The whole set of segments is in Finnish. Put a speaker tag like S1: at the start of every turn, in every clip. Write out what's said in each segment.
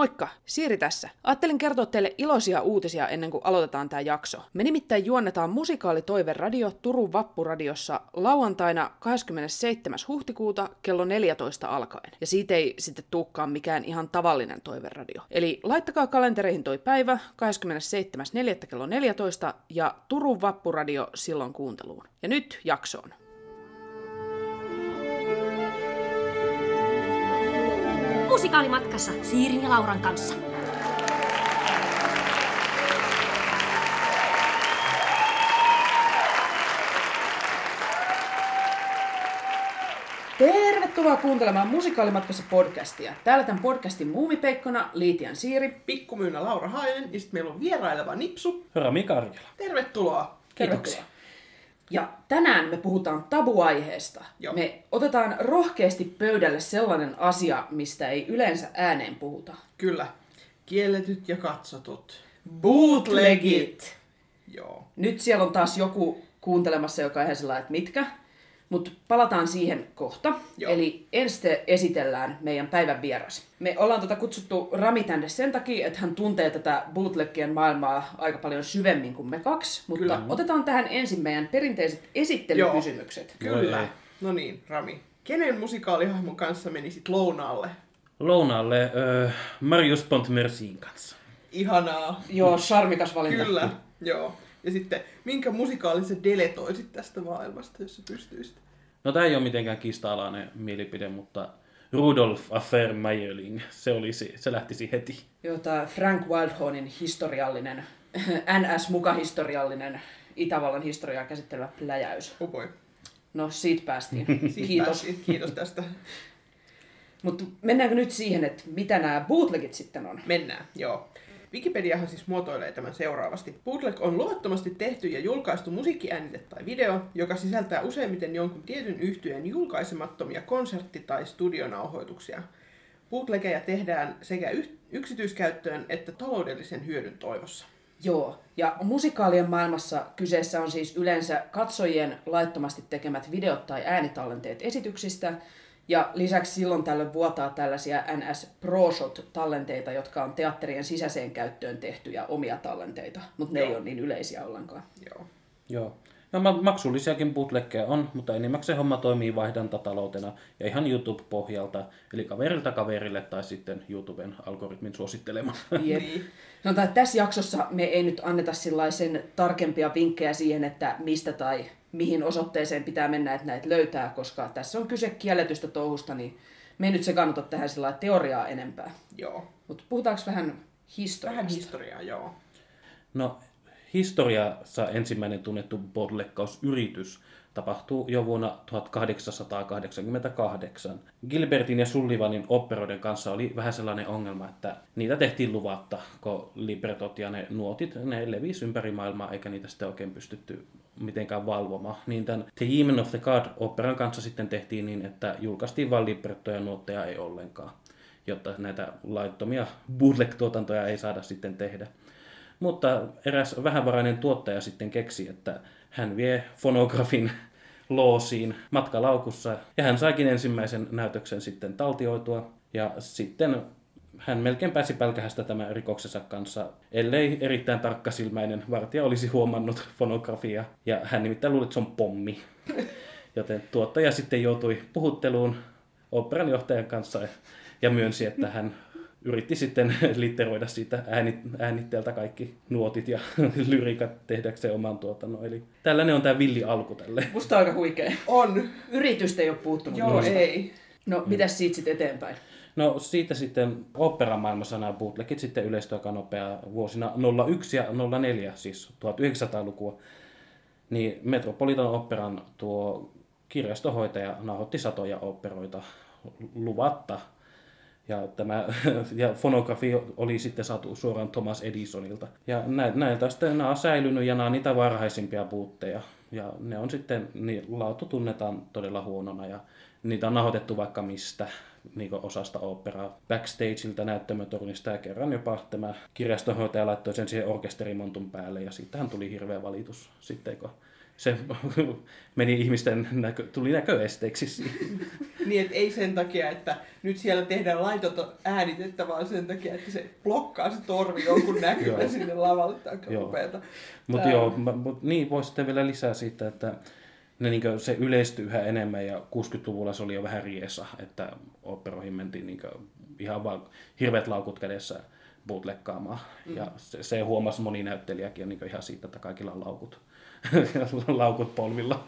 S1: Moikka, Siiri tässä. Ajattelin kertoa teille iloisia uutisia ennen kuin aloitetaan tämä jakso. Me nimittäin juonnetaan musikaalitoive radio Turun Vappuradiossa lauantaina 27. huhtikuuta kello 14 alkaen. Ja siitä ei sitten tuukkaan mikään ihan tavallinen toiveradio. Eli laittakaa kalentereihin toi päivä 27.4. kello 14 ja Turun Vappuradio silloin kuunteluun. Ja nyt jaksoon.
S2: Musikaalimatkassa Siirin ja Lauran kanssa.
S1: Tervetuloa kuuntelemaan Musikaalimatkassa podcastia. Täällä tämän podcastin muumipeikkona Liitian Siiri.
S3: Pikkumyynä Laura Hainen ja sitten meillä on vieraileva Nipsu.
S4: Rami Karjala.
S3: Tervetuloa.
S1: Kiitoksia. Ja tänään me puhutaan tabuaiheesta.
S3: Joo.
S1: Me otetaan rohkeasti pöydälle sellainen asia, mistä ei yleensä ääneen puhuta.
S3: Kyllä. Kielletyt ja katsotut.
S1: Bootlegit!
S3: Joo.
S1: Nyt siellä on taas joku kuuntelemassa, joka on ihan sellainen, että mitkä. Mutta palataan siihen kohta.
S3: Joo.
S1: Eli ensin esitellään meidän päivän vieras. Me ollaan tota kutsuttu Rami tänne sen takia, että hän tuntee tätä bootlegien maailmaa aika paljon syvemmin kuin me kaksi. Mutta
S3: Kyllä.
S1: otetaan tähän ensin meidän perinteiset esittelykysymykset.
S3: Kyllä.
S4: Voi ei.
S3: No niin, Rami. Kenen musikaalihahmon kanssa menisit lounaalle?
S4: Lounaalle äh, Marius Pontmersin kanssa.
S3: Ihanaa.
S1: Joo, charmikas valinta.
S3: Kyllä. Joo. Ja sitten, minkä musikaalisen deletoisit tästä maailmasta, jos sä pystyisit?
S4: No tämä ei ole mitenkään kiista-alainen mielipide, mutta Rudolf Affair Meyerling, se, olisi, se lähtisi heti.
S1: Joo, tämä Frank Wildhornin historiallinen, NS-mukahistoriallinen Itävallan historiaa käsittelevä pläjäys.
S3: Oh boy.
S1: No, siitä päästiin.
S3: Siitä
S1: Kiitos.
S3: päästiin. Kiitos tästä.
S1: Mutta mennäänkö nyt siihen, että mitä nämä bootlegit sitten on?
S3: Mennään, joo. Wikipediahan siis muotoilee tämän seuraavasti. Bootleg on luvattomasti tehty ja julkaistu musiikkiäänite tai video, joka sisältää useimmiten jonkun tietyn yhtyeen julkaisemattomia konsertti- tai studionauhoituksia. Bootlegeja tehdään sekä yksityiskäyttöön että taloudellisen hyödyn toivossa.
S1: Joo, ja musikaalien maailmassa kyseessä on siis yleensä katsojien laittomasti tekemät videot tai äänitallenteet esityksistä, ja lisäksi silloin tällöin vuotaa tällaisia NS Pro Shot-tallenteita, jotka on teatterien sisäiseen käyttöön tehtyjä omia tallenteita, mutta ne ei
S3: Joo.
S1: ole niin yleisiä ollenkaan.
S3: Joo.
S4: Joo. No ma- maksullisiakin bootleggeja on, mutta enimmäkseen homma toimii vaihdantataloutena ja ihan YouTube-pohjalta, eli kaverilta kaverille tai sitten YouTuben algoritmin suosittelema.
S1: Jep.
S3: Niin.
S1: Sanotaan, että tässä jaksossa me ei nyt anneta sellaisen tarkempia vinkkejä siihen, että mistä tai mihin osoitteeseen pitää mennä, että näitä löytää, koska tässä on kyse kielletystä touhusta, niin me ei nyt sekaannuta tähän sillä teoriaa enempää.
S3: Joo.
S1: Mutta puhutaanko vähän historiasta?
S3: Vähän historiaa, joo.
S4: No, historiassa ensimmäinen tunnettu bootleggausyritys tapahtuu jo vuonna 1888. Gilbertin ja Sullivanin operoiden kanssa oli vähän sellainen ongelma, että niitä tehtiin luvatta, kun libretot ja ne nuotit, ne levisi ympäri maailmaa, eikä niitä sitten oikein pystytty mitenkään valvomaan. Niin tämän The Demon of the God operan kanssa sitten tehtiin niin, että julkaistiin vain librettoja ja nuotteja ei ollenkaan, jotta näitä laittomia bootleg-tuotantoja ei saada sitten tehdä. Mutta eräs vähävarainen tuottaja sitten keksi, että hän vie fonografin loosiin matkalaukussa. Ja hän saikin ensimmäisen näytöksen sitten taltioitua. Ja sitten hän melkein pääsi pälkähästä tämän rikoksensa kanssa, ellei erittäin tarkkasilmäinen vartija olisi huomannut fonografia. Ja hän nimittäin luuli, että se on pommi. Joten tuottaja sitten joutui puhutteluun operan johtajan kanssa ja myönsi, että hän yritti sitten litteroida siitä äänit, äänitteeltä kaikki nuotit ja lyrikat tehdäkseen oman tuotannon. Eli tällainen on tämä villi alku tälle.
S1: Musta aika huikea.
S3: On.
S1: Yritystä ei ole puuttunut.
S3: Joo,
S1: noista.
S3: ei.
S1: No, mitäs siitä sitten eteenpäin?
S4: No siitä sitten operamaailmassa nämä bootlegit sitten yleistyi aika nopea vuosina 01 ja 04, siis 1900-lukua. Niin Metropolitan Operan tuo kirjastohoitaja nauhoitti satoja operoita luvatta. Ja, tämä, ja fonografi oli sitten saatu suoraan Thomas Edisonilta. Ja näiltä sitten nämä on säilynyt ja nämä on niitä varhaisimpia puutteja. Ja ne on sitten, niin laatu tunnetaan todella huonona ja niitä on nahoitettu vaikka mistä niin osasta operaa backstageilta näyttämötornista ja kerran jopa tämä kirjastonhoitaja laittoi sen siihen orkesterimontun päälle ja siitähän tuli hirveä valitus sitten, kun se meni ihmisten, näkö, tuli näköesteeksi
S3: niin, että ei sen takia, että nyt siellä tehdään laitonta äänitettä, vaan sen takia, että se blokkaa se torvi jonkun näkymä sinne lavalle tai
S4: Mutta joo, mut, niin voisi sitten vielä lisää siitä, että ne, niin se yleistyi yhä enemmän ja 60-luvulla se oli jo vähän riesa, että operoihin mentiin niin ihan vaan hirveät laukut kädessä bootlekkaamaan. Mm. Ja se, se huomasi moni näyttelijäkin niin ihan siitä, että kaikilla on laukut, laukut polvilla.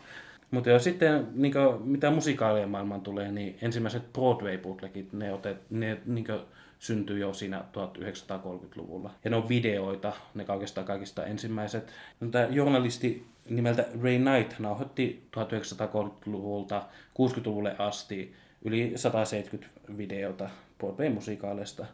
S4: Mutta jo sitten, niin kuin, mitä musikaalien maailmaan tulee, niin ensimmäiset broadway bootlegit, ne, otet, ne niin kuin, syntyi jo siinä 1930-luvulla. Ja ne on videoita, ne kaikista kaikista ensimmäiset. No, tämä journalisti nimeltä Ray Knight nauhoitti 1930-luvulta 60-luvulle asti yli 170 videota Broadway-musikaaleista.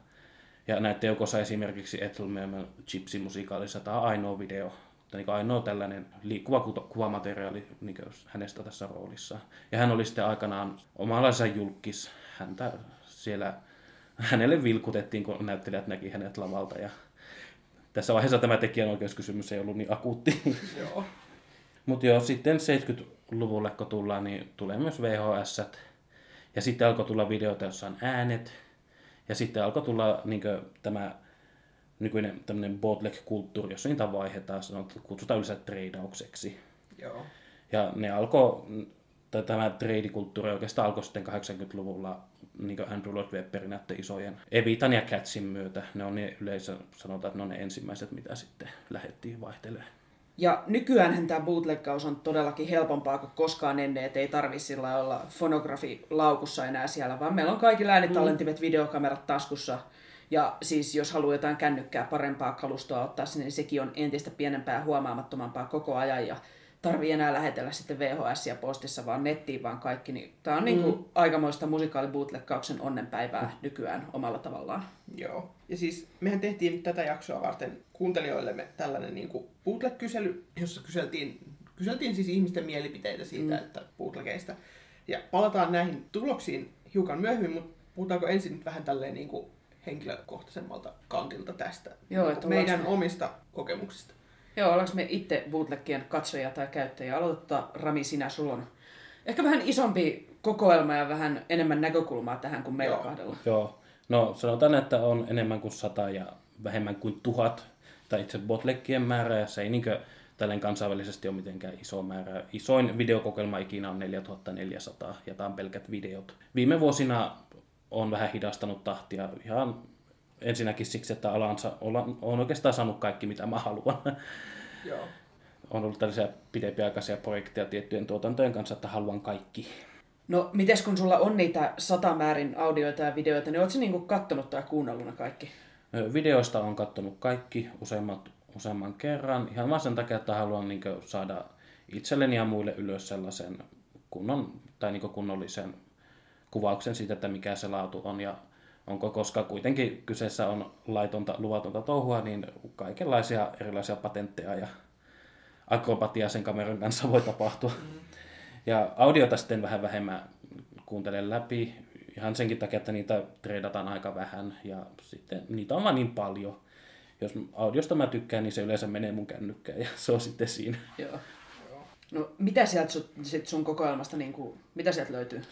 S4: Ja näiden joukossa esimerkiksi Ethel Merman Gypsy-musikaalissa tämä on ainoa video, tai niin ainoa tällainen liikkuva kuvamateriaali niin hänestä tässä roolissa. Ja hän oli sitten aikanaan omanlaisen julkis. Häntä siellä, hänelle vilkutettiin, kun näyttelijät näki hänet lavalta. Ja tässä vaiheessa tämä tekijänoikeuskysymys ei ollut niin akuutti. Joo. Mutta jo sitten 70-luvulle, kun tullaan, niin tulee myös VHS. Ja sitten alkoi tulla videoita, joissa on äänet. Ja sitten alkoi tulla niin kuin, tämä nykyinen tämmöinen bootleg-kulttuuri, jossa niitä vaihdetaan, sanotaan, kutsutaan yleensä treidaukseksi. Joo. Ja ne alkoi, tai tämä treidikulttuuri oikeastaan alkoi sitten 80-luvulla niin Andrew Lloyd Webberin näiden isojen Evitan ja Catsin myötä. Ne on ne yleensä, sanotaan, että ne on ne ensimmäiset, mitä sitten lähdettiin vaihtelemaan.
S1: Ja nykyään tämä bootleggaus on todellakin helpompaa kuin koskaan ennen, että ei tarvitse sillä olla fonografi laukussa enää siellä, vaan meillä on kaikki äänitallentimet, mm. videokamerat taskussa. Ja siis jos haluaa jotain kännykkää parempaa kalustoa ottaa sinne, niin sekin on entistä pienempää ja huomaamattomampaa koko ajan. Ja tarvii enää lähetellä sitten VHS ja postissa vaan nettiin vaan kaikki. Niin tämä on niinku mm. niin kuin aikamoista musikaalibootleggauksen onnenpäivää mm. nykyään omalla tavallaan.
S3: Joo. Ja siis mehän tehtiin tätä jaksoa varten kuuntelijoillemme tällainen niin kuin bootleg-kysely, jossa kyseltiin, kyseltiin siis ihmisten mielipiteitä siitä, mm. että bootlegeista. Ja palataan näihin tuloksiin hiukan myöhemmin, mutta puhutaanko ensin nyt vähän tälleen niin kuin henkilökohtaisemmalta kantilta tästä Joo, että meidän me... omista kokemuksista.
S1: Joo, ollaanko me itse bootlegien katsojia tai käyttäjiä? Aloittaa Rami, sinä, sulla on ehkä vähän isompi kokoelma ja vähän enemmän näkökulmaa tähän kuin meillä Joo. kahdella.
S4: Joo, no sanotaan, että on enemmän kuin sata ja vähemmän kuin tuhat, tai itse botlekkien määrä, ja se ei niinkö tällainen kansainvälisesti ole mitenkään iso määrä. Isoin videokokoelma ikinä on 4400, ja tämä on pelkät videot. Viime vuosina on vähän hidastanut tahtia ihan ensinnäkin siksi, että alansa on oikeastaan saanut kaikki, mitä mä haluan. Joo. On ollut tällaisia pidempiaikaisia projekteja tiettyjen tuotantojen kanssa, että haluan kaikki.
S1: No, mites kun sulla on niitä satamäärin audioita ja videoita, niin ootko niinku kattonut tai kuunnellut kaikki?
S4: Videoista on kattonut kaikki useammat, useamman kerran, ihan vaan sen takia, että haluan niin saada itselleni ja muille ylös sellaisen kunnon, tai niin kunnollisen kuvauksen siitä, että mikä se laatu on ja onko, koska kuitenkin kyseessä on laitonta, luvatonta touhua, niin kaikenlaisia erilaisia patentteja ja akrobatia sen kameran kanssa voi tapahtua. Mm. Ja audiota sitten vähän vähemmän kuuntelen läpi, ihan senkin takia, että niitä treidataan aika vähän ja sitten niitä on vaan niin paljon. Jos audiosta mä tykkään, niin se yleensä menee mun kännykkään ja se on sitten siinä. Joo.
S1: No mitä sieltä sit sun kokoelmasta, niin kuin, mitä sieltä löytyy?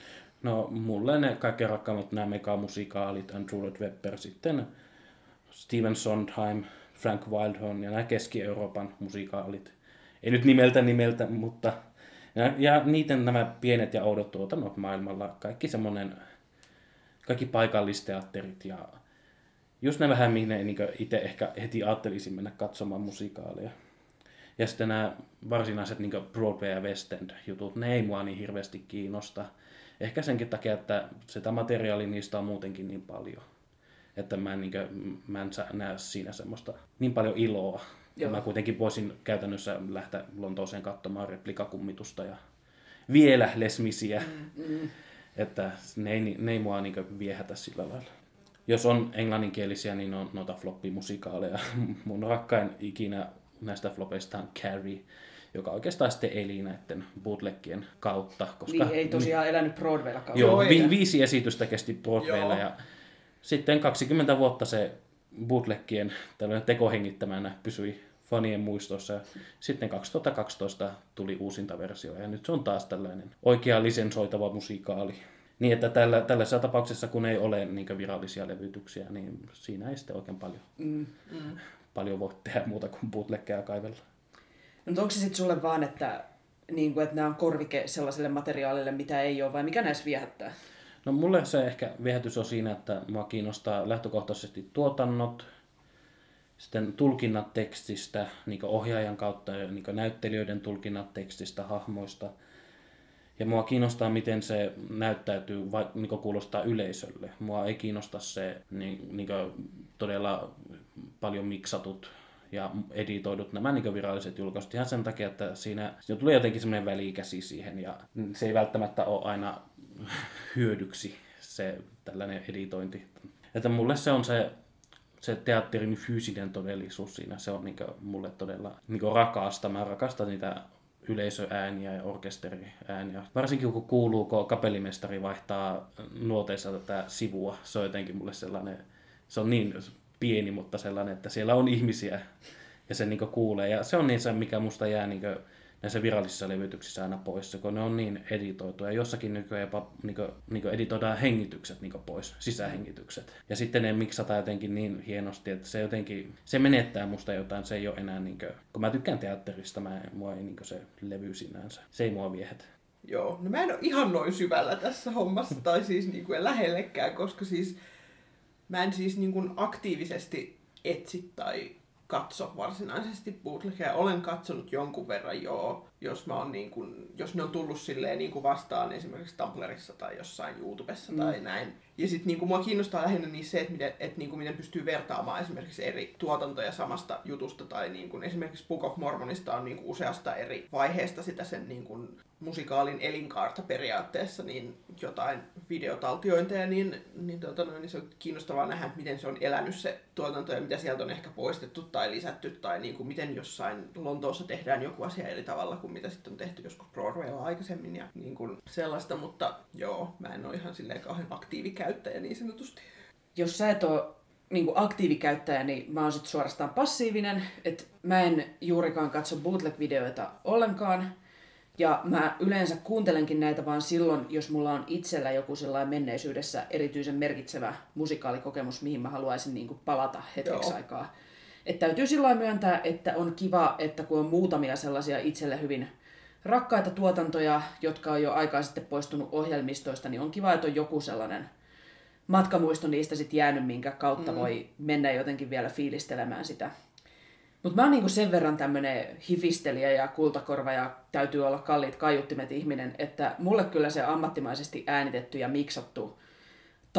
S4: No mulle ne kaikkein rakkaimmat nämä megamusikaalit, Andrew Lloyd Webber, sitten Steven Sondheim, Frank Wildhorn ja nämä Keski-Euroopan musikaalit. Ei nyt nimeltä nimeltä, mutta ja, ja niiden nämä pienet ja oudot tuotannot maailmalla, kaikki semmoinen, kaikki paikallisteatterit ja just ne vähän, mihin niin itse ehkä heti ajattelisin mennä katsomaan musikaaleja. Ja sitten nämä varsinaiset niin Broadway ja West End jutut, ne ei mua niin hirveästi kiinnosta. Ehkä senkin takia, että sitä materiaalia niistä on muutenkin niin paljon. Että mä en, niin kuin, mä en näe siinä semmoista niin paljon iloa. Joo. Mä kuitenkin voisin käytännössä lähteä Lontooseen katsomaan replikakummitusta ja vielä lesmisiä. Mm, mm. Että ne ei, ne ei mua niin viehätä sillä lailla. jos on englanninkielisiä, niin on noita floppimusikaaleja. Mun rakkain ikinä näistä flopeista on Carrie, joka oikeastaan sitten eli näiden bootleggien kautta. Koska,
S1: Niin ei tosiaan elänyt Broadwaylla kauan.
S4: Joo, vi- viisi esitystä kesti Broadwaylla
S3: Joo.
S4: ja sitten 20 vuotta se bootleggien tällainen tekohengittämänä pysyi fanien muistossa. Ja sitten 2012 tuli uusinta versio ja nyt se on taas tällainen oikea lisensoitava musikaali. Niin, että tällä, tällaisessa tapauksessa, kun ei ole niin virallisia levytyksiä, niin siinä ei sitten oikein paljon,
S1: Mm.
S4: paljon voi tehdä muuta kuin bootleggeja kaivella.
S1: Mutta onko se sitten sulle vaan, että, niin kuin, että nämä on korvike sellaiselle materiaalille, mitä ei ole, vai mikä näissä viehättää?
S4: No mulle se ehkä viehätys on siinä, että mua kiinnostaa lähtökohtaisesti tuotannot, sitten tulkinnat tekstistä, niin ohjaajan kautta ja niin näyttelijöiden tulkinnat tekstistä, hahmoista. Ja mua kiinnostaa, miten se näyttäytyy, vai, niin kuulostaa yleisölle. Mua ei kiinnosta se niin, niin todella paljon miksatut ja editoidut nämä niin viralliset julkaisut ihan sen takia, että siinä, siinä tulee jotenkin semmoinen välikäsi siihen ja se ei välttämättä ole aina hyödyksi se tällainen editointi. Että mulle se on se, se teatterin fyysinen todellisuus siinä, se on niin mulle todella niin rakasta. Mä rakastan niitä yleisöääniä ja orkesteriääniä. Varsinkin kun kuuluu, kun kapellimestari vaihtaa nuoteissa tätä sivua, se on jotenkin mulle sellainen, se on niin pieni, mutta sellainen, että siellä on ihmisiä ja se niin kuulee. Ja se on niin se, mikä musta jää niin näissä virallisissa levytyksissä aina pois, kun ne on niin editoitu. Ja jossakin nykyään jopa niin kuin, niin kuin editoidaan hengitykset niin pois, sisähengitykset. Ja sitten ne miksataan jotenkin niin hienosti, että se jotenkin, se menettää musta jotain, se ei ole enää niin kuin, kun mä tykkään teatterista, mä, mua ei niin se levy sinänsä, se ei mua viehätä.
S3: Joo, no mä en ole ihan noin syvällä tässä hommassa, tai siis niin kuin lähellekään, koska siis mä en siis niin kuin aktiivisesti etsi tai katso varsinaisesti bootlegia. Olen katsonut jonkun verran joo, jos, mä oon niin kuin, jos ne on tullut silleen niin kuin vastaan esimerkiksi Tumblrissa tai jossain YouTubessa mm. tai näin. Ja sitten niin kuin mua kiinnostaa lähinnä niin se, että miten, että niin kuin miten pystyy vertaamaan esimerkiksi eri tuotantoja samasta jutusta. Tai niin kuin esimerkiksi Book of Mormonista on niin kuin useasta eri vaiheesta sitä sen niin kuin musikaalin elinkaarta periaatteessa, niin jotain videotaltiointeja, niin, niin, tota, noin, niin se on kiinnostavaa nähdä, miten se on elänyt se tuotanto ja mitä sieltä on ehkä poistettu tai lisätty, tai niin kuin miten jossain Lontoossa tehdään joku asia eri tavalla kuin mitä sitten on tehty joskus Broadwaylla aikaisemmin ja niin kuin sellaista, mutta joo, mä en ole ihan silleen kauhean aktiivikäyttäjä niin sanotusti.
S1: Jos sä et ole niin aktiivikäyttäjä, niin mä oon sit suorastaan passiivinen, että mä en juurikaan katso bootleg-videoita ollenkaan, ja mä yleensä kuuntelenkin näitä vaan silloin, jos mulla on itsellä joku sellainen menneisyydessä erityisen merkitsevä musikaalikokemus, mihin mä haluaisin niin kuin palata hetkeksi
S3: Joo.
S1: aikaa. Että täytyy silloin myöntää, että on kiva, että kun on muutamia sellaisia itselle hyvin rakkaita tuotantoja, jotka on jo aikaa sitten poistunut ohjelmistoista, niin on kiva, että on joku sellainen matkamuisto niistä sitten jäänyt, minkä kautta mm. voi mennä jotenkin vielä fiilistelemään sitä. Mutta mä oon niinku sen verran tämmönen hifistelijä ja kultakorva ja täytyy olla kalliit kaiuttimet ihminen, että mulle kyllä se ammattimaisesti äänitetty ja miksattu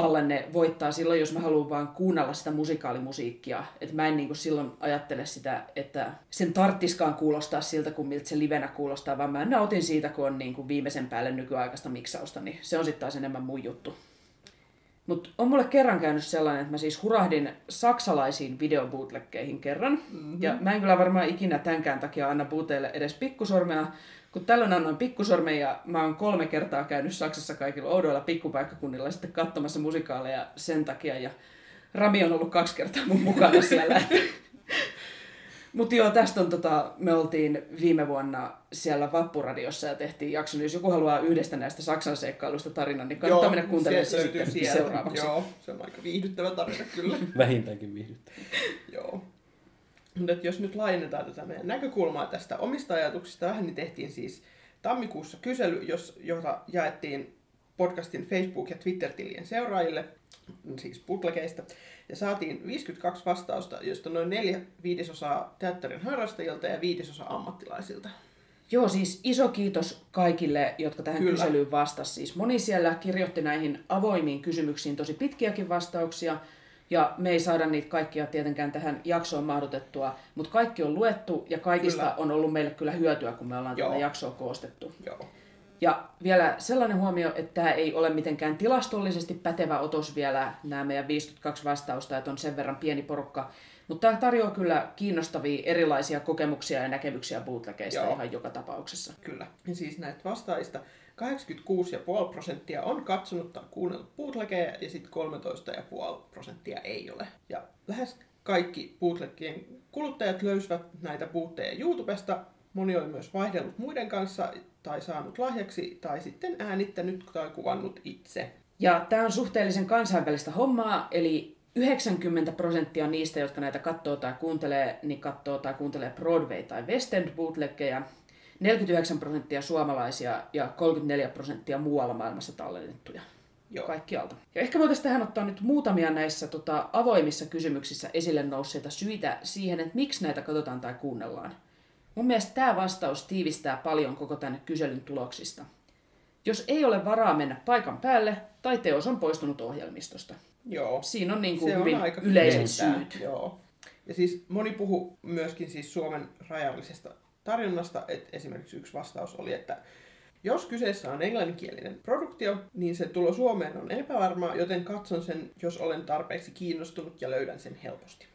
S1: tallenne voittaa silloin, jos mä haluan vaan kuunnella sitä musikaalimusiikkia. Että mä en niinku silloin ajattele sitä, että sen tarttiskaan kuulostaa siltä, kuin miltä se livenä kuulostaa, vaan mä nautin siitä, kun on niinku viimeisen päälle nykyaikaista miksausta, niin se on sitten taas enemmän mun juttu. Mutta on mulle kerran käynyt sellainen, että mä siis hurahdin saksalaisiin videobootleggeihin kerran. Mm-hmm. Ja mä en kyllä varmaan ikinä tämänkään takia anna booteille edes pikkusormea, kun tällöin annoin pikkusormen ja mä oon kolme kertaa käynyt Saksassa kaikilla oudoilla pikkupaikkakunnilla sitten katsomassa musikaaleja sen takia. Ja Rami on ollut kaksi kertaa mun mukana siellä. Että... Mutta joo, tästä on tota, me oltiin viime vuonna siellä Vappuradiossa ja tehtiin jakso, niin jos joku haluaa yhdestä näistä Saksan seikkailusta tarinan, niin kannattaa mennä kuuntelemaan se
S3: löytyy
S1: sitten
S3: sieltä.
S1: seuraavaksi.
S3: Joo, se on aika viihdyttävä tarina kyllä.
S4: Vähintäänkin viihdyttävää.
S3: Joo. Mutta jos nyt laajennetaan tätä meidän näkökulmaa tästä omista ajatuksista vähän, niin tehtiin siis tammikuussa kysely, jos, jota jaettiin podcastin Facebook- ja Twitter-tilien seuraajille, siis putlekeista, ja saatiin 52 vastausta, joista noin neljä viidesosaa teatterin harrastajilta ja viidesosa ammattilaisilta.
S1: Joo, siis iso kiitos kaikille, jotka tähän
S3: Kyllä.
S1: Kyselyyn vastasi. Siis moni siellä kirjoitti näihin avoimiin kysymyksiin tosi pitkiäkin vastauksia, ja me ei saada niitä kaikkia tietenkään tähän jaksoon mahdutettua, mutta kaikki on luettu, ja kaikista
S3: kyllä.
S1: on ollut meille kyllä hyötyä, kun me ollaan
S3: Joo.
S1: tätä jaksoa koostettu.
S3: Joo.
S1: Ja vielä sellainen huomio, että tämä ei ole mitenkään tilastollisesti pätevä otos vielä, nämä meidän 52 vastausta, että on sen verran pieni porukka. Mutta tämä tarjoaa kyllä kiinnostavia erilaisia kokemuksia ja näkemyksiä bootlegeista
S3: Joo.
S1: ihan joka tapauksessa.
S3: Kyllä. Ja siis näistä vastaajista 86,5 prosenttia on katsonut tai kuunnellut bootlegeja ja sitten 13,5 prosenttia ei ole. Ja lähes kaikki bootlegien kuluttajat löysivät näitä bootteja YouTubesta. Moni oli myös vaihdellut muiden kanssa tai saanut lahjaksi tai sitten äänittänyt tai kuvannut itse.
S1: Ja tämä on suhteellisen kansainvälistä hommaa, eli 90 prosenttia niistä, jotka näitä katsoo tai kuuntelee, niin katsoo tai kuuntelee Broadway- tai West End bootleggeja. 49 prosenttia suomalaisia ja 34 prosenttia muualla maailmassa tallennettuja.
S3: Joo.
S1: Kaikkialta. Ja ehkä voitaisiin tähän ottaa nyt muutamia näissä tota, avoimissa kysymyksissä esille nousseita syitä siihen, että miksi näitä katsotaan tai kuunnellaan. Mun mielestä tämä vastaus tiivistää paljon koko tämän kyselyn tuloksista. Jos ei ole varaa mennä paikan päälle tai teos on poistunut ohjelmistosta.
S3: Joo.
S1: Siinä on niin kuin
S3: Se on
S1: hyvin
S3: aika
S1: yleiset
S3: kieltää,
S1: syyt.
S3: Joo. Ja siis moni puhu myöskin siis Suomen rajallisesta tarjonnasta, että esimerkiksi yksi vastaus oli, että jos kyseessä on englanninkielinen produktio, niin se tulo Suomeen on epävarmaa, joten katson sen, jos olen tarpeeksi kiinnostunut ja löydän sen helposti.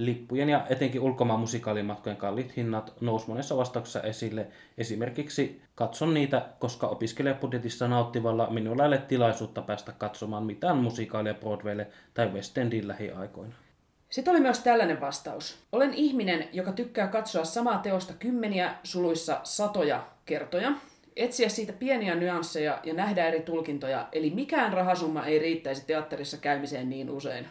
S4: Lippujen ja etenkin ulkomaan musikaalimatkojen kalliit hinnat nousi monessa vastauksessa esille. Esimerkiksi katson niitä, koska opiskelijabudjetissa nauttivalla minulla ei ole tilaisuutta päästä katsomaan mitään musikaalia Broadwaylle tai West Endin lähiaikoina.
S1: Sitten oli myös tällainen vastaus. Olen ihminen, joka tykkää katsoa samaa teosta kymmeniä suluissa satoja kertoja, etsiä siitä pieniä nyansseja ja nähdä eri tulkintoja, eli mikään rahasumma ei riittäisi teatterissa käymiseen niin usein.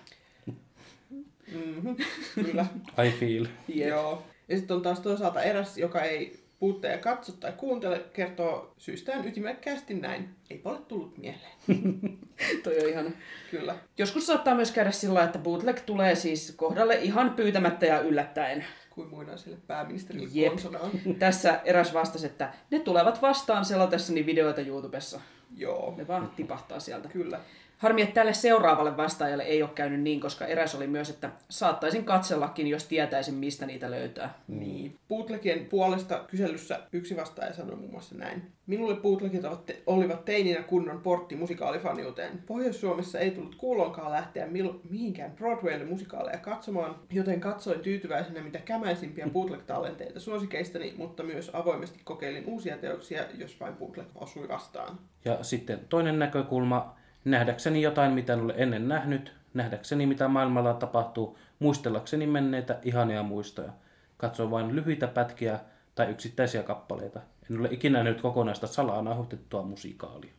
S3: Mm-hmm, kyllä.
S4: I feel.
S3: Joo. Ja sitten on taas toisaalta eräs, joka ei puutteja katso tai kuuntele, kertoo syystään ytimekkäästi näin. Eipä ole tullut mieleen.
S1: Toi on ihana.
S3: Kyllä.
S1: Joskus saattaa myös käydä sillä lailla, että bootleg tulee siis kohdalle ihan pyytämättä ja yllättäen.
S3: Kuin muinaiselle pääministerille
S1: Jep.
S3: konsonaan.
S1: Tässä eräs vastasi, että ne tulevat vastaan selatessani videoita YouTubessa.
S3: Joo,
S1: Ne vaan tipahtaa sieltä.
S3: kyllä.
S1: Harmi, että tälle seuraavalle vastaajalle ei ole käynyt niin, koska eräs oli myös, että saattaisin katsellakin, jos tietäisin, mistä niitä löytää.
S3: Niin. Bootlegien puolesta kyselyssä yksi vastaaja sanoi muun muassa näin. Minulle bootlegit olivat teininä kunnon portti musikaalifaniuteen. Pohjois-Suomessa ei tullut kuulonkaan lähteä mil- mihinkään Broadwaylle musikaaleja katsomaan, joten katsoin tyytyväisenä mitä kämäisimpiä bootleg-talenteita suosikeistani, mutta myös avoimesti kokeilin uusia teoksia, jos vain bootleg osui vastaan.
S4: Ja sitten toinen näkökulma, nähdäkseni jotain, mitä en ole ennen nähnyt, nähdäkseni mitä maailmalla tapahtuu, muistellakseni menneitä ihania muistoja. Katsoin vain lyhyitä pätkiä tai yksittäisiä kappaleita. En ole ikinä nähnyt kokonaista salaa nauhoitettua musikaalia.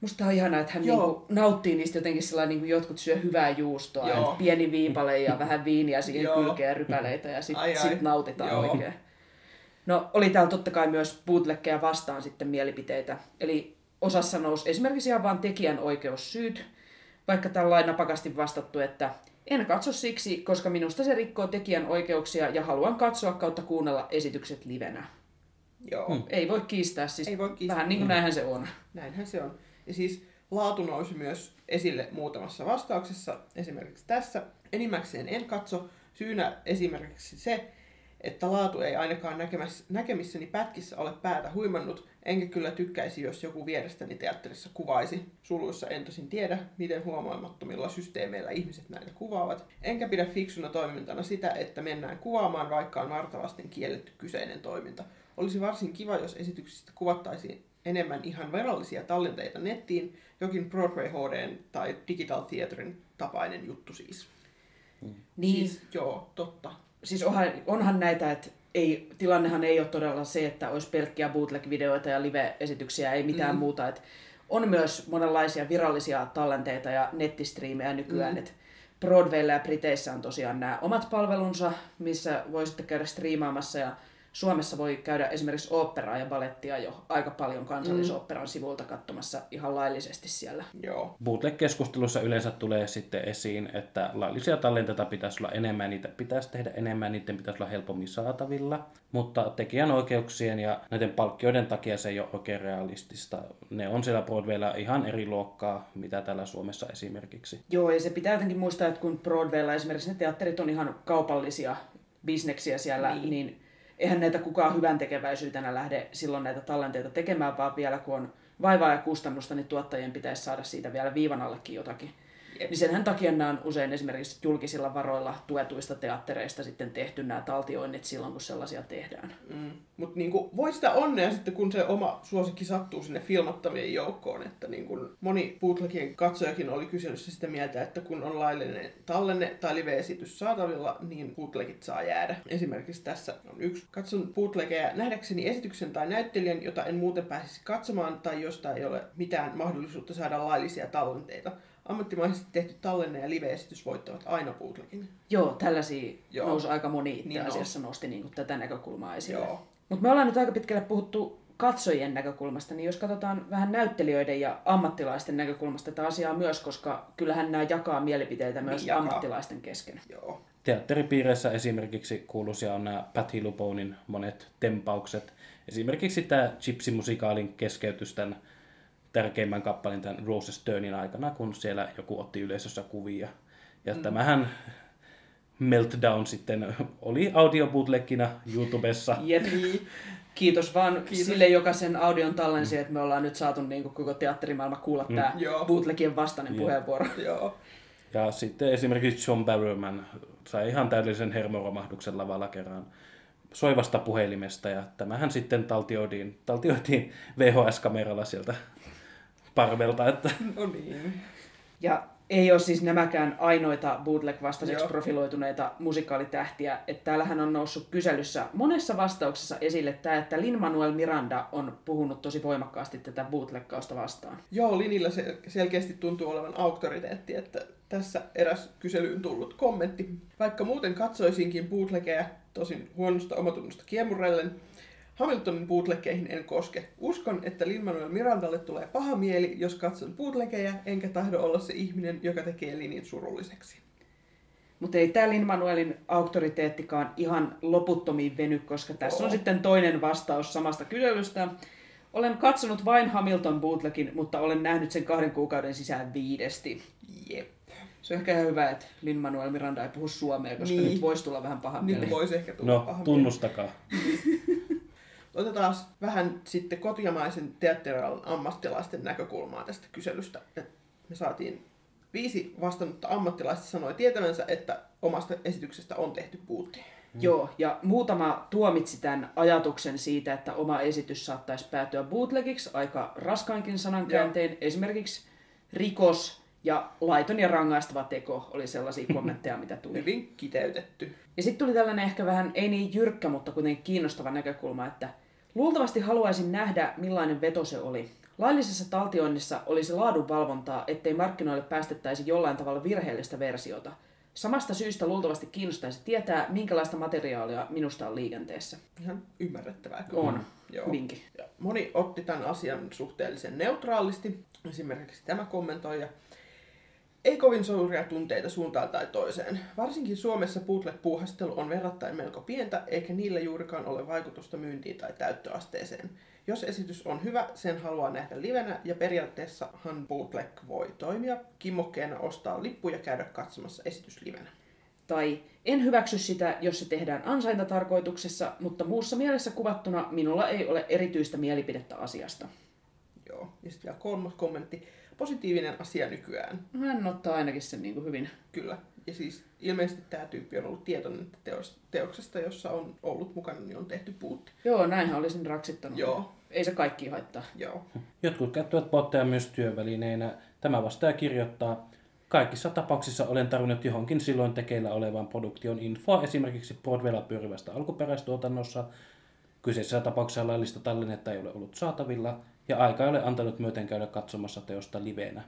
S1: Musta on ihanaa, että hän
S3: Joo.
S1: niinku nauttii niistä jotenkin sellainen, niin kuin jotkut syö hyvää juustoa,
S3: Joo.
S1: että pieni viipale ja vähän viiniä siihen
S3: Joo.
S1: kylkeen ja rypäleitä ja sitten sit nautitaan
S3: Joo.
S1: oikein. No oli täällä totta kai myös bootleggeja vastaan sitten mielipiteitä. Eli osassa nousi esimerkiksi ihan vain tekijänoikeussyyt, vaikka tällä napakasti vastattu, että en katso siksi, koska minusta se rikkoo tekijänoikeuksia ja haluan katsoa kautta kuunnella esitykset livenä.
S3: Joo,
S4: Hmm.
S1: Ei voi kiistää, siis
S3: Ei voi kiistää.
S1: vähän niin kuin näinhän se on.
S3: näinhän se on. Ja siis laatu nousi myös esille muutamassa vastauksessa, esimerkiksi tässä. Enimmäkseen en katso, syynä esimerkiksi se, että laatu ei ainakaan näkemäs, näkemissäni pätkissä ole päätä huimannut, enkä kyllä tykkäisi, jos joku vierestäni teatterissa kuvaisi. Suluissa en tosin tiedä, miten huomaamattomilla systeemeillä ihmiset näitä kuvaavat. Enkä pidä fiksuna toimintana sitä, että mennään kuvaamaan, vaikka on vartavasten kielletty kyseinen toiminta. Olisi varsin kiva, jos esityksistä kuvattaisiin enemmän ihan virallisia tallenteita nettiin, jokin Broadway HD tai Digital Theatrein tapainen juttu siis.
S1: Niin,
S3: Siis, joo, totta.
S1: Siis onhan, onhan näitä, että ei, tilannehan ei ole todella se, että olisi pelkkiä bootleg-videoita ja live-esityksiä, ei mitään
S3: Mm.
S1: mm. muuta. Et on myös monenlaisia virallisia tallenteita ja nettistriimejä nykyään.
S3: Mm.
S1: Mm. Et Broadwaylla ja Briteissä on tosiaan nämä omat palvelunsa, missä voi sitten käydä striimaamassa ja Suomessa voi käydä esimerkiksi oopperaa ja balettia jo aika paljon kansallisoopperan sivuilta katsomassa ihan laillisesti siellä.
S3: Joo.
S4: Bootleg-keskustelussa yleensä tulee sitten esiin, että laillisia tallenteita pitäisi olla enemmän, niitä pitäisi tehdä enemmän, niiden pitäisi olla helpommin saatavilla, mutta tekijänoikeuksien ja näiden palkkioiden takia se ei ole oikein realistista. Ne on siellä Broadwaylla ihan eri luokkaa, mitä täällä Suomessa esimerkiksi.
S1: Joo, ja se pitää jotenkin muistaa, että kun Broadwaylla esimerkiksi ne teatterit on ihan kaupallisia bisneksiä siellä,
S3: niin,
S1: niin eihän näitä kukaan hyvän tekeväisyytenä lähde silloin näitä tallenteita tekemään, vaan vielä kun on vaivaa ja kustannusta, niin tuottajien pitäisi saada siitä vielä viivan allekin jotakin. Niin senhän takia nämä on usein esimerkiksi julkisilla varoilla tuetuista teattereista sitten tehty nämä taltioinnit silloin, kun sellaisia tehdään.
S3: Mm. Mutta niinku, voi sitä onnea sitten, kun se oma suosikki sattuu sinne filmattavien joukkoon. Että niinku, moni bootlegien katsojakin oli kyselyssä sitä mieltä, että kun on laillinen tallenne tai live-esitys saatavilla, niin bootlegit saa jäädä. Esimerkiksi tässä on yksi. Katson bootlegeja nähdäkseni esityksen tai näyttelijän, jota en muuten pääsisi katsomaan tai josta ei ole mitään mahdollisuutta saada laillisia tallenteita. Ammattimaisesti tehty tallenne ja live-esitys voittavat aina bootlegin.
S1: Joo, tällaisia
S3: Joo.
S1: Nousi aika moni itse
S3: Niin on.
S1: asiassa nosti niin kuin tätä näkökulmaa esille. Mutta me ollaan nyt aika pitkälle puhuttu katsojien näkökulmasta, niin jos katsotaan vähän näyttelijöiden ja ammattilaisten näkökulmasta tätä asiaa myös, koska kyllähän nämä jakaa mielipiteitä myös
S3: Niin jakaa.
S1: ammattilaisten kesken.
S3: Joo.
S4: Teatteripiireissä esimerkiksi kuuluisia on nämä Patti Luponin monet tempaukset. Esimerkiksi tämä Gypsy-musikaalin keskeytys tämän tärkeimmän kappaleen tämän Roses Turnin aikana, kun siellä joku otti yleisössä kuvia. Ja mm. tämähän Meltdown sitten oli audiobootleggina YouTubessa.
S1: Jep. Kiitos vaan Kiitos. sille, joka sen audion tallensi, että me ollaan nyt saatu niin kuin koko teatterimaailma kuulla mm. tämä bootlegien vastainen puheenvuoro.
S3: Joo.
S4: Ja sitten esimerkiksi John Barrowman sai ihan täydellisen hermoromahduksen lavalla kerran soivasta puhelimesta ja tämähän sitten taltioitiin, taltioitiin VHS-kameralla sieltä parvelta, että
S3: No niin.
S1: Ja ei ole siis nämäkään ainoita bootleg-vastaiseksi
S3: Joo.
S1: profiloituneita musikaalitähtiä. Että täällähän on noussut kyselyssä monessa vastauksessa esille tämä, että Lin-Manuel Miranda on puhunut tosi voimakkaasti tätä bootleggausta vastaan.
S3: Joo, Linillä se selkeästi tuntuu olevan auktoriteetti, että tässä eräs kyselyyn tullut kommentti. Vaikka muuten katsoisinkin bootlegeja, tosin huonosta omatunnosta kiemurrellen, Hamiltonin bootlegeihin en koske. Uskon, että Lin-Manuel Mirandalle tulee paha mieli, jos katson bootlegeja, enkä tahdo olla se ihminen, joka tekee Linin surulliseksi.
S1: Mutta ei tämä Lin-Manuelin auktoriteettikaan ihan loputtomiin veny, koska tässä on sitten toinen vastaus samasta kyselystä. Olen katsonut vain Hamilton bootlegin, mutta olen nähnyt sen kahden kuukauden sisään viidesti.
S3: Jep.
S1: Se on ehkä ihan hyvä, että Lin-Manuel Miranda ei puhu suomea, koska
S3: Niin.
S1: nyt voisi tulla vähän paha mieli.
S3: Nyt voisi ehkä tulla
S4: no
S3: paha mieli.
S4: tunnustakaa.
S3: Otetaan vähän sitten kotimaisen teatterialan ammattilaisten näkökulmaa tästä kyselystä. Me saatiin viisi vastannutta ammattilaista sanoi tietävänsä, että omasta esityksestä on tehty puutti.
S1: Joo, ja muutama tuomitsi tämän ajatuksen siitä, että oma esitys saattaisi päätyä bootlegiksi aika raskainkin sanankääntein. Esimerkiksi rikos ja laiton ja rangaistava teko oli sellaisia kommentteja, mitä tuli.
S3: Hyvin kiteytetty.
S1: Ja sitten tuli tällainen ehkä vähän, ei niin jyrkkä, mutta kuitenkin kiinnostava näkökulma, että luultavasti haluaisin nähdä, millainen veto se oli. Laillisessa taltioinnissa olisi laadunvalvontaa, ettei markkinoille päästettäisi jollain tavalla virheellistä versiota. Samasta syystä luultavasti kiinnostaisi tietää, minkälaista materiaalia minusta on liikenteessä.
S3: Ihan ymmärrettävää kyllä.
S1: On,
S3: Joo. Ja moni otti tämän asian suhteellisen neutraalisti. Esimerkiksi tämä kommentoija. Ei kovin suuria tunteita suuntaan tai toiseen. Varsinkin Suomessa bootleg-puuhastelu on verrattain melko pientä, eikä niillä juurikaan ole vaikutusta myyntiin tai täyttöasteeseen. Jos esitys on hyvä, sen haluaa nähdä livenä, ja periaatteessahan bootleg voi toimia kimmokkeena ostaa lippu ja käydä katsomassa esitys livenä.
S1: Tai en hyväksy sitä, jos se tehdään ansaintatarkoituksessa, mutta muussa mielessä kuvattuna minulla ei ole erityistä mielipidettä asiasta.
S3: Joo. Ja sitten vielä kolmas kommentti. Positiivinen asia nykyään.
S1: Hän ottaa ainakin sen niin kuin hyvin.
S3: Kyllä. Ja siis ilmeisesti tämä tyyppi on ollut tietoinen että teos, teoksesta, jossa on ollut mukana, niin on tehty puutti.
S1: Joo, näinhän olisin raksittanut.
S3: Joo.
S1: Ei se kaikki haittaa.
S3: Joo.
S4: Jotkut käyttävät botteja myös työvälineinä. Tämä vastaaja kirjoittaa, kaikissa tapauksissa olen tarvinnut johonkin silloin tekeillä olevan produktion infoa esimerkiksi Broadwaylla pyörivästä alkuperäistuotannossa. Kyseisessä tapauksessa laillista tallennetta ei ole ollut saatavilla ja aika ei ole antanut myöten käydä katsomassa teosta liveenä.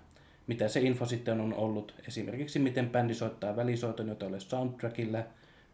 S4: Mitä se info sitten on ollut, esimerkiksi miten bändi soittaa välisoiton, jota ei ole soundtrackillä,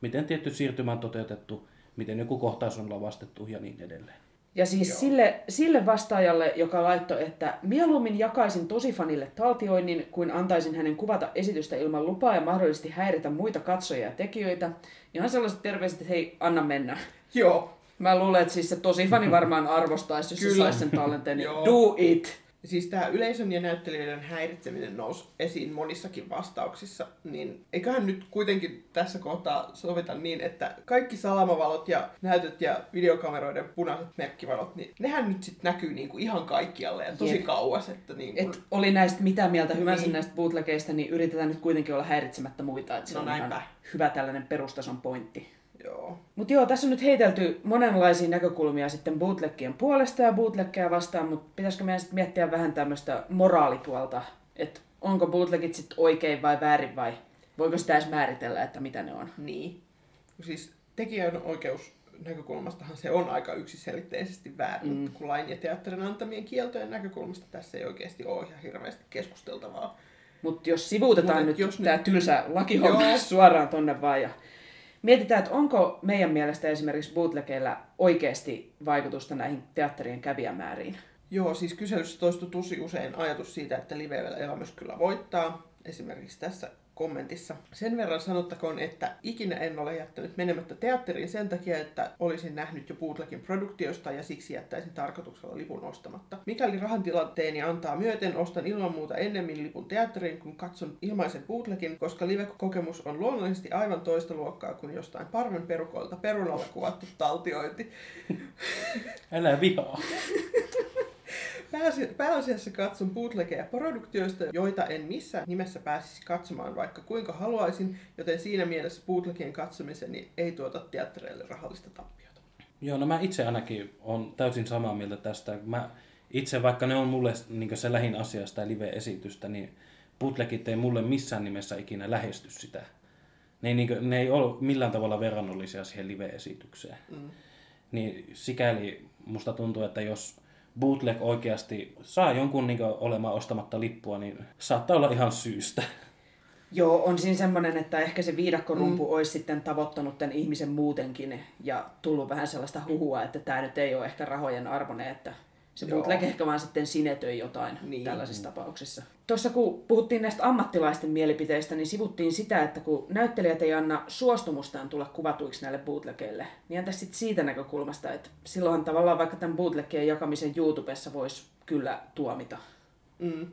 S4: miten tietty siirtymä on toteutettu, miten joku kohtaus on lavastettu ja niin edelleen.
S1: Ja siis sille, sille vastaajalle, joka laittoi, että mieluummin jakaisin tosifanille taltioinnin, kuin antaisin hänen kuvata esitystä ilman lupaa ja mahdollisesti häiritä muita katsojia ja tekijöitä. Ihan sellaiset terveiset, että hei, anna mennä.
S3: Joo.
S1: Mä luulen, että siis se tosifani varmaan arvostaisi, jos se
S3: Kyllä.
S1: saisi sen tallenteen. Niin do it!
S3: Siis tämä yleisön ja näyttelijöiden häiritseminen nousi esiin monissakin vastauksissa, niin eiköhän nyt kuitenkin tässä kohtaa sovita niin, että kaikki salamavalot ja näytöt ja videokameroiden punaiset merkkivalot, niin nehän nyt sitten näkyy niinku ihan kaikkialle ja tosi
S1: Jep.
S3: kauas. Että niinku,
S1: Et oli näistä mitä mieltä hyvänsä
S3: Niin.
S1: näistä bootlegeista, niin yritetään nyt kuitenkin olla häiritsemättä muita, että se
S3: No
S1: on
S3: näinpä.
S1: ihan hyvä tällainen perustason pointti.
S3: Joo.
S1: Mutta joo, tässä on nyt heitelty monenlaisia näkökulmia sitten bootleggien puolesta ja bootleggeja vastaan, mutta pitäisikö meidän sitten miettiä vähän tämmöistä moraalipuolta, että onko bootlegit sitten oikein vai väärin vai voiko sitä edes määritellä, että mitä ne on?
S3: Niin. Siis tekijän oikeus näkökulmastahan se on aika yksiselitteisesti väärin, mm. kun lain ja teatterin antamien kieltojen näkökulmasta tässä ei oikeasti ole ihan hirveästi keskusteltavaa.
S1: Mutta jos sivuutetaan
S3: Mut
S1: nyt
S3: jos
S1: tämä
S3: nyt-
S1: tylsä lakihomma suoraan tonne vaan ja mietitään, että onko meidän mielestä esimerkiksi bootlegeillä oikeasti vaikutusta näihin teatterien kävijämääriin?
S3: Joo, siis kyselyssä toistui tosi usein ajatus siitä, että live-elämys kyllä voittaa. Esimerkiksi tässä kommentissa. Sen verran sanottakoon, että ikinä en ole jättänyt menemättä teatteriin sen takia, että olisin nähnyt jo bootlegin produktiosta ja siksi jättäisin tarkoituksella lipun ostamatta. Mikäli rahantilanteeni antaa myöten, ostan ilman muuta ennemmin lipun teatteriin, kun katson ilmaisen bootlegin, koska live-kokemus on luonnollisesti aivan toista luokkaa kuin jostain parven perukoilta perunalla kuvattu taltiointi.
S4: Älä vihaa.
S3: Pääasi- Pääasiassa katson bootlegeja produktioista, joita en missään nimessä pääsisi katsomaan vaikka kuinka haluaisin, joten siinä mielessä bootlegien katsomiseni ei tuota teattereille rahallista tappiota.
S4: Joo, no mä itse ainakin on täysin samaa mieltä tästä. Mä itse, vaikka ne on mulle niin se lähin asia sitä live-esitystä, niin bootlegit ei mulle missään nimessä ikinä lähesty sitä. Ne ei, niin kuin, ne ei ole millään tavalla verrannollisia siihen live-esitykseen.
S3: Mm.
S4: Niin sikäli musta tuntuu, että jos bootleg oikeasti saa jonkun niin olemaan ostamatta lippua, niin saattaa olla ihan syystä.
S1: Joo, on siinä semmoinen, että ehkä se viidakkorumpu mm. olisi sitten tavoittanut tämän ihmisen muutenkin ja tullut vähän sellaista huhua, että tämä nyt ei ole ehkä rahojen arvoinen, että se bootleg ehkä vaan sitten sinetöi jotain
S3: Niin.
S1: niin. tällaisissa tapauksissa. Tuossa kun puhuttiin näistä ammattilaisten mielipiteistä, niin sivuttiin sitä, että kun näyttelijät ei anna suostumustaan tulla kuvatuiksi näille bootlegeille, niin entäs sitten siitä näkökulmasta, että silloin tavallaan vaikka tämän bootlegien jakamisen YouTubessa voisi kyllä tuomita.
S3: Mm.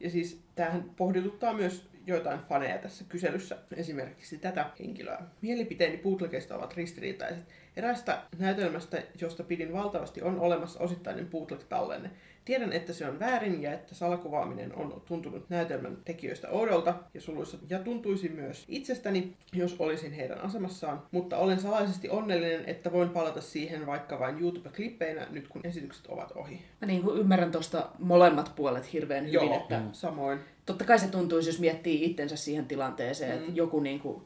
S3: Ja siis tämähän pohdituttaa myös joitain faneja tässä kyselyssä, esimerkiksi tätä henkilöä. Mielipiteeni bootlegeista ovat ristiriitaiset. Erästä näytelmästä, josta pidin valtavasti, on olemassa osittainen bootleg-tallenne. Tiedän, että se on väärin ja että salakuvaaminen on tuntunut näytelmän tekijöistä oudolta ja suluissa ja tuntuisi myös itsestäni, jos olisin heidän asemassaan, mutta olen salaisesti onnellinen, että voin palata siihen vaikka vain YouTube-klippeinä nyt kun esitykset ovat ohi.
S1: Mä niin kuin ymmärrän tuosta molemmat puolet hirveän hyvin,
S3: Joo,
S1: että
S3: samoin.
S1: totta kai se tuntuisi, jos miettii itsensä siihen tilanteeseen, mm. että joku niin kuin,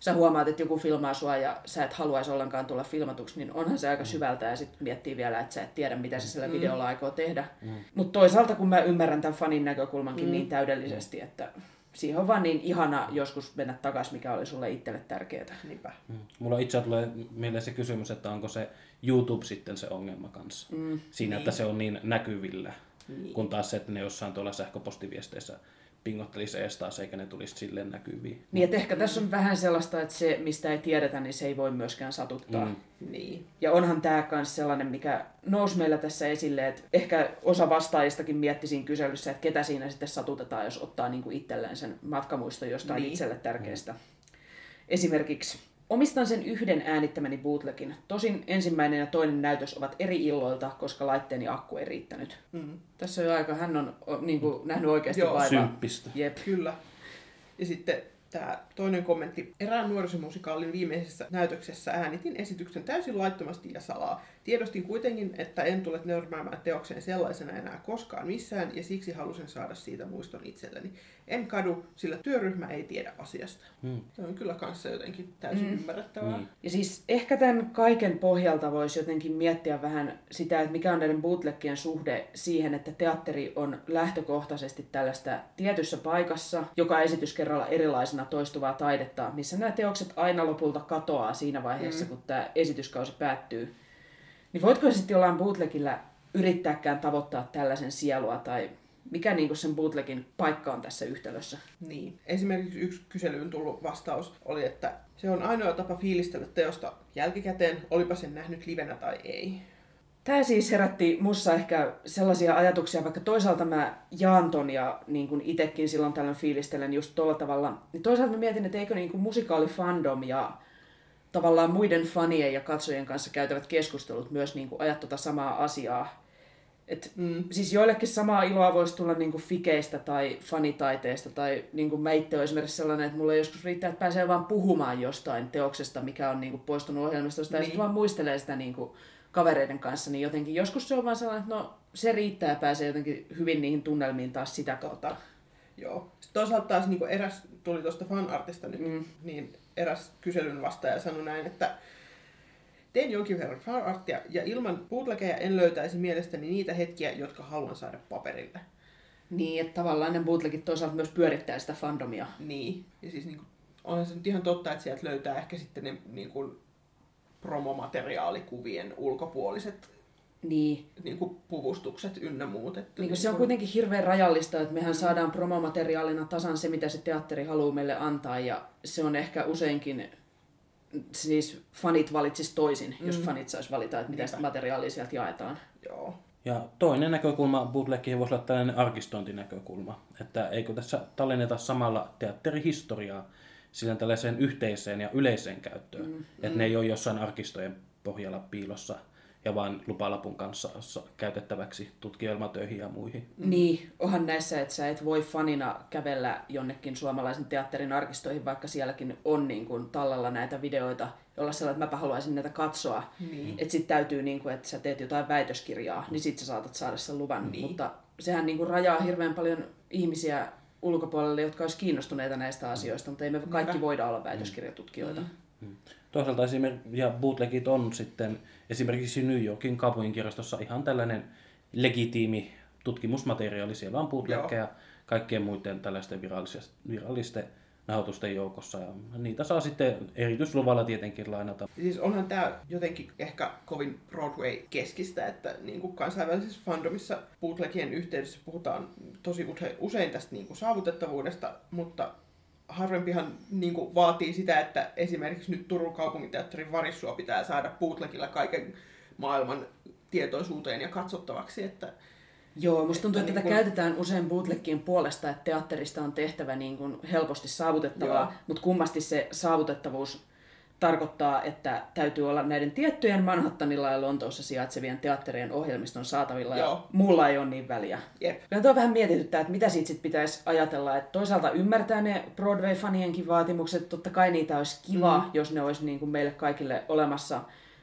S1: sä huomaat, että joku filmaa sua ja sä et haluaisi ollenkaan tulla filmatuksi, niin onhan se aika syvältä ja sitten miettii vielä, että sä et tiedä, mitä se sillä videolla aikoo tehdä. Mm. Mutta toisaalta, kun mä ymmärrän tämän fanin näkökulmankin mm. niin täydellisesti, että siihen on vaan niin ihana joskus mennä takaisin, mikä oli sulle itselle tärkeää.
S3: Niinpä.
S4: Mm. Mulla itse tulee mieleen se kysymys, että onko se YouTube sitten se ongelma kanssa. Mm, Siinä, niin. että se on niin näkyvillä. Niin. Kun taas se, että ne jossain tuolla sähköpostiviesteissä pingottelisi ees taas, eikä ne tulisi silleen näkyviin.
S1: Niin, että ehkä tässä on vähän sellaista, että se, mistä ei tiedetä, niin se ei voi myöskään satuttaa. Mm.
S3: Niin.
S1: Ja onhan tämä myös sellainen, mikä nousi meillä tässä esille, että ehkä osa vastaajistakin mietti siinä kyselyssä, että ketä siinä sitten satutetaan, jos ottaa niinku itselleen sen matkamuiston jostain
S3: Niin.
S1: niin. itselle tärkeästä. Esimerkiksi omistan sen yhden äänittämäni bootlegin. Tosin ensimmäinen ja toinen näytös ovat eri illoilta, koska laitteeni akku ei riittänyt.
S3: Mm.
S1: Tässä on jo aika, hän on o, niinku, nähnyt oikeasti
S3: Joo.
S1: vaivaa.
S4: Symppistä.
S1: Jep.
S3: Kyllä. Ja sitten tämä toinen kommentti. Erään nuorisomusikaalin viimeisessä näytöksessä äänitin esityksen täysin laittomasti ja salaa. Tiedostin kuitenkin, että en tule törmäämään teokseen sellaisena enää koskaan missään, ja siksi halusin saada siitä muiston itselleni. En kadu, sillä työryhmä ei tiedä asiasta.
S4: Mm.
S3: Se on kyllä kanssa jotenkin täysin mm. ymmärrettävää.
S4: Niin.
S1: Ja siis ehkä tämän kaiken pohjalta voisi jotenkin miettiä vähän sitä, että mikä on näiden bootlegien suhde siihen, että teatteri on lähtökohtaisesti tällaista tietyssä paikassa, joka esitys kerralla erilaisena toistuvaa taidetta, missä nämä teokset aina lopulta katoaa siinä vaiheessa, mm. kun tämä esityskausi päättyy. Niin voitko sitten jollain bootlegillä yrittääkään tavoittaa tällaisen sielua tai mikä niinku sen bootlegin paikka on tässä yhtälössä?
S3: Niin. Esimerkiksi yksi kyselyyn tullut vastaus oli, että se on ainoa tapa fiilistellä teosta jälkikäteen, olipa sen nähnyt livenä tai ei.
S1: Tämä siis herätti mussa ehkä sellaisia ajatuksia, vaikka toisaalta mä jaan ton ja niin kuin itekin silloin tällöin fiilistelen just tuolla tavalla. Niin toisaalta mä mietin, että eikö niin kuin musikaalifandom ja tavallaan muiden fanien ja katsojien kanssa käytävät keskustelut myös niin kuin ajat tota samaa asiaa. Et, mm. Siis joillekin samaa iloa voisi tulla niin kuin fikeistä tai fanitaiteesta, tai niin kuin mä itse olen esimerkiksi sellainen, että mulle joskus riittää, että pääsee vaan puhumaan jostain teoksesta, mikä on niin kuin poistunut ohjelmistosta, niin. ja sitten vaan muistelee sitä niin kuin kavereiden kanssa, niin jotenkin joskus se on vaan sellainen, että no se riittää ja pääsee jotenkin hyvin niihin tunnelmiin taas sitä kautta.
S3: Joo. Sitten toisaalta taas niin eräs tuli tuosta fanartista nyt, mm. niin eräs kyselyn vastaaja sanoi näin, että teen jonkin verran fanartia ja ilman bootlegeja en löytäisi mielestäni niitä hetkiä, jotka haluan saada paperille.
S1: Niin, että tavallaan ne bootlegit toisaalta myös pyörittää sitä fandomia.
S3: Niin. Ja siis niin kuin, onhan se nyt ihan totta, että sieltä löytää ehkä sitten ne niin kuin, promomateriaalikuvien ulkopuoliset
S1: niin.
S3: Niin kuin puvustukset ynnä muut. Että
S1: niin kuin se on kuitenkin hirveän rajallista, että mehän saadaan promomateriaalina tasan se, mitä se teatteri haluaa meille antaa, ja se on ehkä useinkin, siis fanit valitsis toisin, mm. jos fanit sais valita, että mitä sitä materiaalia sieltä jaetaan.
S3: Joo.
S4: Ja toinen näkökulma bootlegiin voisi olla tällainen arkistointinäkökulma, että eikö tässä tallenneta samalla teatterihistoriaa sillä tällaiseen yhteiseen ja yleiseen käyttöön, mm. että mm. ne ei ole jossain arkistojen pohjalla piilossa ja vain lupalapun kanssa käytettäväksi tutkielmatöihin ja muihin.
S1: Mm. Niin, onhan näissä, että sä et voi fanina kävellä jonnekin suomalaisen teatterin arkistoihin, vaikka sielläkin on niin kuin, tallella näitä videoita, jolla sellainen, että mäpä haluaisin näitä katsoa. Niin. Että sit täytyy, niin kuin, että sä teet jotain väitöskirjaa, niin sit sä saatat saada sen luvan. Niin. Mutta sehän niin kuin, rajaa hirveän paljon ihmisiä ulkopuolelle, jotka olisi kiinnostuneita näistä asioista, mutta ei me kaikki voida olla väitöskirjatutkijoita. Mm.
S4: Toisaalta esimerkiksi, ja bootlegit on sitten esimerkiksi New Yorkin kaupunginkirjastossa ihan tällainen legitiimi tutkimusmateriaali. Siellä on bootlegkeja kaikkien muiden tällaisten virallisten nauhoitusten joukossa. Ja niitä saa sitten erityisluvalla tietenkin lainata.
S3: Siis onhan tämä jotenkin ehkä kovin Broadway-keskistä, että niin kuin kansainvälisessä fandomissa bootlegien yhteydessä puhutaan tosi usein tästä niin kuin saavutettavuudesta, mutta harvempihan niin kuin, vaatii sitä, että esimerkiksi nyt Turun kaupunginteatterin varissua pitää saada bootlegilla kaiken maailman tietoisuuteen ja katsottavaksi, että
S1: Joo, musta tuntuu, että, että niin kun... käytetään usein bootlegin puolesta, että teatterista on tehtävä niin kuin helposti saavutettavaa, Joo. mutta kummasti se saavutettavuus tarkoittaa, että täytyy olla näiden tiettyjen Manhattanilla ja Lontoossa sijaitsevien teatterien ohjelmiston saatavilla Joo. ja muulla ei ole niin väliä.
S3: Jep.
S1: Kyllä tuo vähän mietityttää, että mitä siitä sit pitäisi ajatella, että toisaalta ymmärtää ne Broadway-fanienkin vaatimukset, totta kai niitä olisi kiva, mm. jos ne olisi niin kuin meille kaikille olemassa,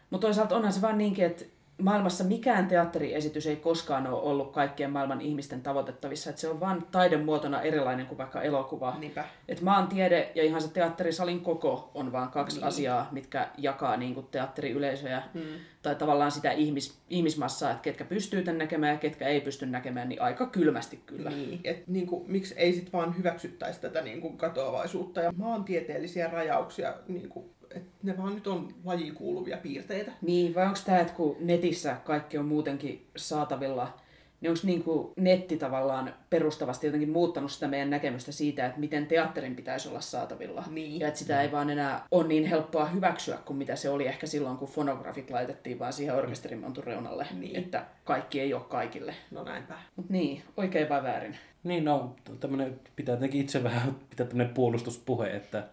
S1: mutta toisaalta onhan se vaan niinkin, että maailmassa mikään teatteriesitys ei koskaan ole ollut kaikkien maailman ihmisten tavoitettavissa. Että se on vain taidemuotona erilainen kuin vaikka elokuva.
S3: Niinpä.
S1: Et tiede ja ihan se teatterisalin koko on vain kaksi niin. asiaa, mitkä jakaa niin kuin teatteriyleisöjä. Hmm. Tai tavallaan sitä ihmis, ihmismassaa, että ketkä pystyy tämän näkemään ja ketkä ei pysty näkemään, niin aika kylmästi kyllä.
S3: Niin. Et, niin kuin, miksi ei sitten vaan hyväksyttäisi tätä niin kuin katoavaisuutta ja maantieteellisiä rajauksia niin kuin että ne vaan nyt on lajiin kuuluvia piirteitä.
S1: Niin, vai onko tämä, että kun netissä kaikki on muutenkin saatavilla, niin onko niinku netti tavallaan perustavasti jotenkin muuttanut sitä meidän näkemystä siitä, että miten teatterin pitäisi olla saatavilla.
S3: Niin.
S1: Ja että sitä ei vaan enää ole niin helppoa hyväksyä kuin mitä se oli ehkä silloin, kun fonografit laitettiin vaan siihen orkesterimontun reunalle. Niin. Että kaikki ei ole kaikille.
S3: No näinpä.
S1: Mut niin, oikein vai väärin?
S4: Niin, no, tämmönen, pitää jotenkin itse vähän pitää tämmöinen puolustuspuhe, että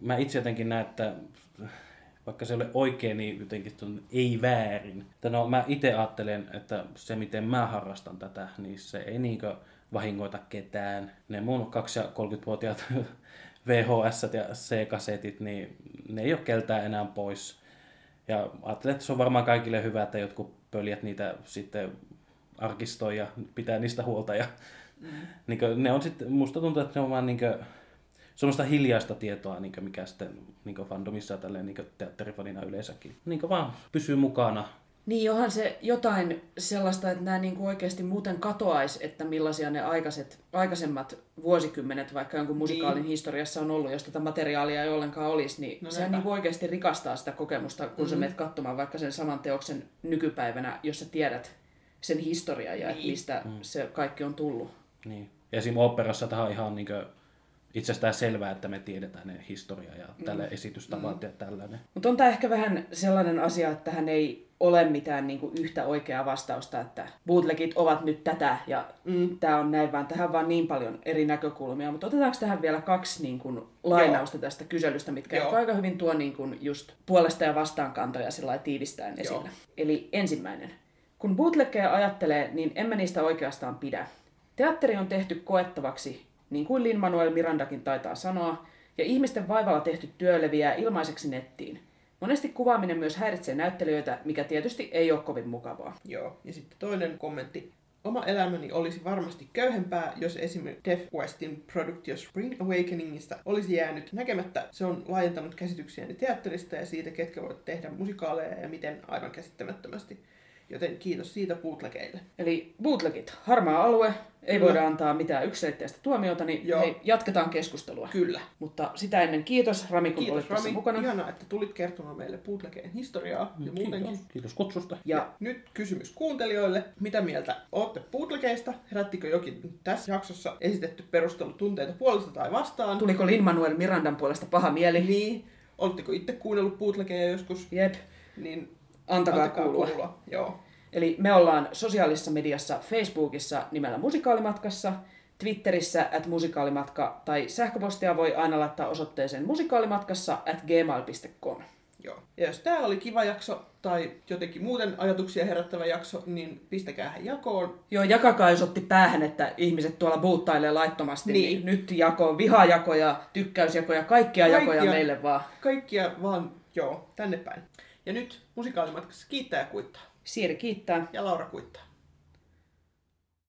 S4: mä itse jotenkin näen, että vaikka se ei ole oikein, niin jotenkin on ei väärin. Että no, mä itse ajattelen, että se miten mä harrastan tätä, niin se ei niinkö vahingoita ketään. Ne mun 2- ja 30-vuotiaat VHS ja C-kasetit, niin ne ei ole keltään enää pois. Ja ajattelen, että se on varmaan kaikille hyvä, että jotkut pöljät niitä sitten arkistoi ja pitää niistä huolta. Ja, mm. niin kuin, ne on sitten, musta tuntuu, että ne on vaan niin kuin, semmoista hiljaista tietoa, niin mikä sitten niin fandomissa ja tälleen, niin teatterifanina yleensäkin. Niin vaan pysyy mukana.
S1: Niin johan se jotain sellaista, että nämä niin kuin oikeasti muuten katoaisi, että millaisia ne aikaiset, aikaisemmat vuosikymmenet vaikka jonkun musikaalin niin. historiassa on ollut, jos tätä materiaalia ei ollenkaan olisi, niin no sehän niin kuin oikeasti rikastaa sitä kokemusta, kun mm-hmm. sä menet katsomaan vaikka sen saman teoksen nykypäivänä, jos sä tiedät sen historiaa ja niin. että mistä mm. se kaikki on tullut.
S4: Niin. Ja esim. operassa tähän on ihan niin kuin itsestään selvää, että me tiedetään ne historia ja tälle mm. esitystavat mm. ja tällainen.
S1: Mutta on tämä ehkä vähän sellainen asia, että tähän ei ole mitään niin kuin yhtä oikeaa vastausta, että bootlegit ovat nyt tätä ja mm. tämä on näin, vaan tähän vaan niin paljon eri näkökulmia. Mutta otetaanko tähän vielä kaksi niin kuin, lainausta Joo. tästä kyselystä, mitkä Joo. aika hyvin tuo niin kuin, just puolesta ja vastaankantoja sillä tiivistäen esille. Joo. Eli ensimmäinen. Kun bootleggeja ajattelee, niin emme niistä oikeastaan pidä. Teatteri on tehty koettavaksi, niin kuin Lin-Manuel Mirandakin taitaa sanoa, ja ihmisten vaivalla tehty työ leviää ilmaiseksi nettiin. Monesti kuvaaminen myös häiritsee näyttelijöitä, mikä tietysti ei ole kovin mukavaa.
S3: Joo, ja sitten toinen kommentti. Oma elämäni olisi varmasti köyhempää, jos esimerkiksi Def Westin Product Spring Awakeningista olisi jäänyt näkemättä. Se on laajentanut käsityksiäni teatterista ja siitä, ketkä voivat tehdä musikaaleja ja miten aivan käsittämättömästi. Joten kiitos siitä bootlegeille.
S1: Eli bootlegit, harmaa alue, ei Kyllä. voida antaa mitään yksiselitteistä tuomiota, niin Joo. hei, jatketaan keskustelua.
S3: Kyllä.
S1: Mutta sitä ennen kiitos Rami, kun kiitos, olit Rami. mukana.
S3: Ihanaa, että tulit kertomaan meille bootlegeen historiaa ja
S4: kiitos. muutenkin. Kiitos kutsusta.
S3: Ja, ja nyt kysymys kuuntelijoille. Mitä mieltä olette bootlegeista? Herättikö jokin tässä jaksossa esitetty perustelu tunteita puolesta tai vastaan?
S1: Tuliko Lin-Manuel Mirandan puolesta paha mieli?
S3: Niin. Oletteko itse kuunnellut bootlegeja joskus?
S1: Jep.
S3: Niin
S1: Antakaa, Antakaa kuulua.
S3: kuulua. Joo.
S1: Eli me ollaan sosiaalisessa mediassa Facebookissa nimellä Musikaalimatkassa, Twitterissä at musikaalimatka tai sähköpostia voi aina laittaa osoitteeseen musikaalimatkassa at gmail.com.
S3: Joo. Ja jos tämä oli kiva jakso tai jotenkin muuten ajatuksia herättävä jakso, niin pistäkää hän jakoon.
S1: Joo, jakakaa jos otti päähän, että ihmiset tuolla buuttailee laittomasti. Niin. niin nyt jakoon vihajakoja, tykkäysjakoja, kaikkia, kaikkia jakoja meille vaan.
S3: Kaikkia vaan, joo, tänne päin. Ja nyt musikaalimatkassa kiittää ja kuittaa.
S1: Siiri kiittää.
S3: Ja Laura kuittaa.